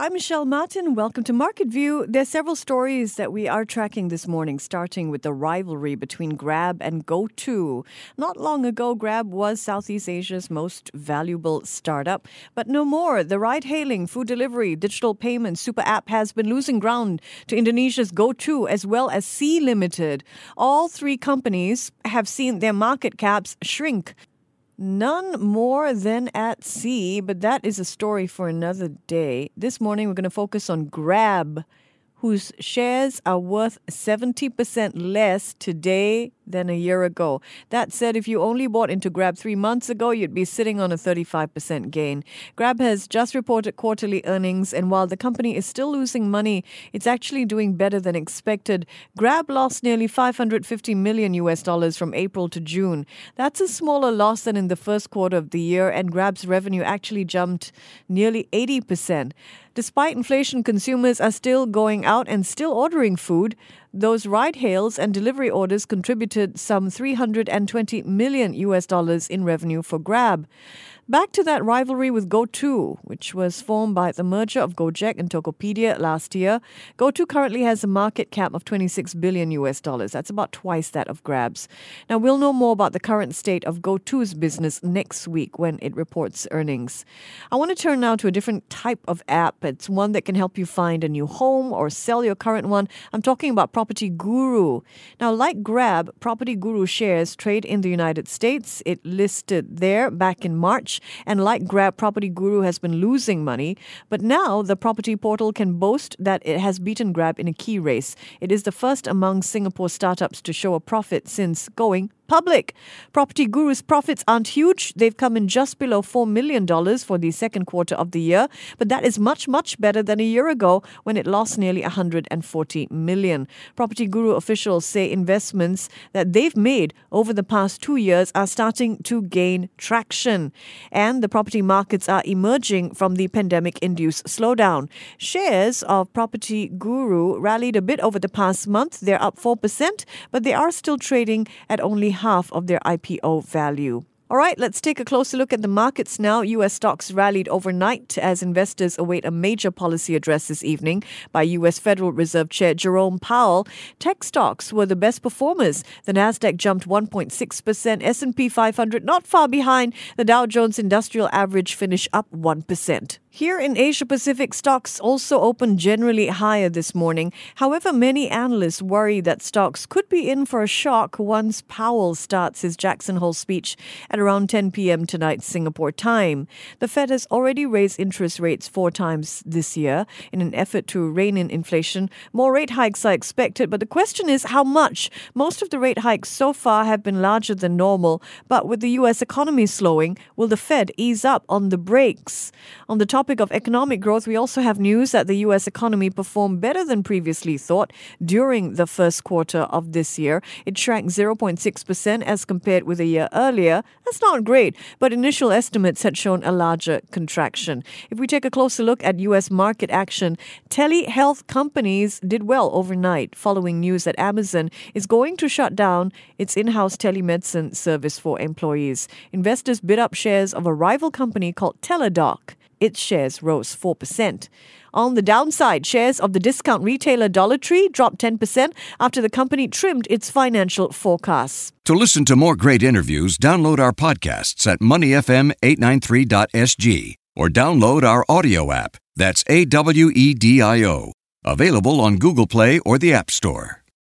I'm Michelle Martin. Welcome to Market View. There's several stories that we are tracking this morning, starting with the rivalry between Grab and GoTo. Not long ago, Grab was Southeast Asia's most valuable startup, but no more. The ride-hailing, food delivery, digital payment super app has been losing ground to Indonesia's GoTo as well as Sea Limited. All three companies have seen their market caps shrink None more than at sea, but that is a story for another day. This morning, we're going to focus on Grab whose shares are worth 70% less today than a year ago. That said, if you only bought into Grab three months ago, you'd be sitting on a 35% gain. Grab has just reported quarterly earnings, and while the company is still losing money, it's actually doing better than expected. Grab lost nearly 550 million US dollars from April to June. That's a smaller loss than in the first quarter of the year, and Grab's revenue actually jumped nearly 80%. Despite inflation, consumers are still going out and still ordering food. Those ride hails and delivery orders contributed some 320 million US dollars in revenue for Grab. Back to that rivalry with GoTo, which was formed by the merger of Gojek and Tokopedia last year. GoTo currently has a market cap of 26 billion US dollars. That's about twice that of Grab's. Now, we'll know more about the current state of GoTo's business next week when it reports earnings. I want to turn now to a different type of app. It's one that can help you find a new home or sell your current one. I'm talking about Property Guru. Now, like Grab, Property Guru shares trade in the United States. It listed there back in March. And like Grab, Property Guru has been losing money. But now the property portal can boast that it has beaten Grab in a key race. It is the first among Singapore startups to show a profit since going public. Property Guru's profits aren't huge. They've come in just below $4 million for the second quarter of the year, but that is much, much better than a year ago when it lost nearly 140 million. Property Guru officials say investments that they've made over the past two years are starting to gain traction, and the property markets are emerging from the pandemic induced slowdown. Shares of Property Guru rallied a bit over the past month. They're up 4%, but they are still trading at only half of their IPO value. All right, let's take a closer look at the markets now. U.S. stocks rallied overnight as investors await a major policy address this evening by U.S. Federal Reserve Chair Jerome Powell. Tech stocks were the best performers. The Nasdaq jumped 1.6%, S&P 500 not far behind. The Dow Jones Industrial Average finished up 1%. Here in Asia Pacific, stocks also opened generally higher this morning. However, many analysts worry that stocks could be in for a shock once Powell starts his Jackson Hole speech at around 10 p.m. tonight, Singapore time. The Fed has already raised interest rates four times this year in an effort to rein in inflation. More rate hikes are expected, but the question is how much? Most of the rate hikes so far have been larger than normal, but with the U.S. economy slowing, will the Fed ease up on the brakes? On the top topic of economic growth, we also have news that the U.S. economy performed better than previously thought during the first quarter of this year. It shrank 0.6% as compared with a year earlier. That's not great, but initial estimates had shown a larger contraction. If we take a closer look at U.S. market action, telehealth companies did well overnight following news that Amazon is going to shut down its in house telemedicine service for employees. Investors bid up shares of a rival company called Teladoc its shares rose 4%. On the downside, shares of the discount retailer Dollar Tree dropped 10% after the company trimmed its financial forecasts. To listen to more great interviews, download our podcasts at moneyfm893.sg or download our audio app. That's A W E D I O. Available on Google Play or the App Store.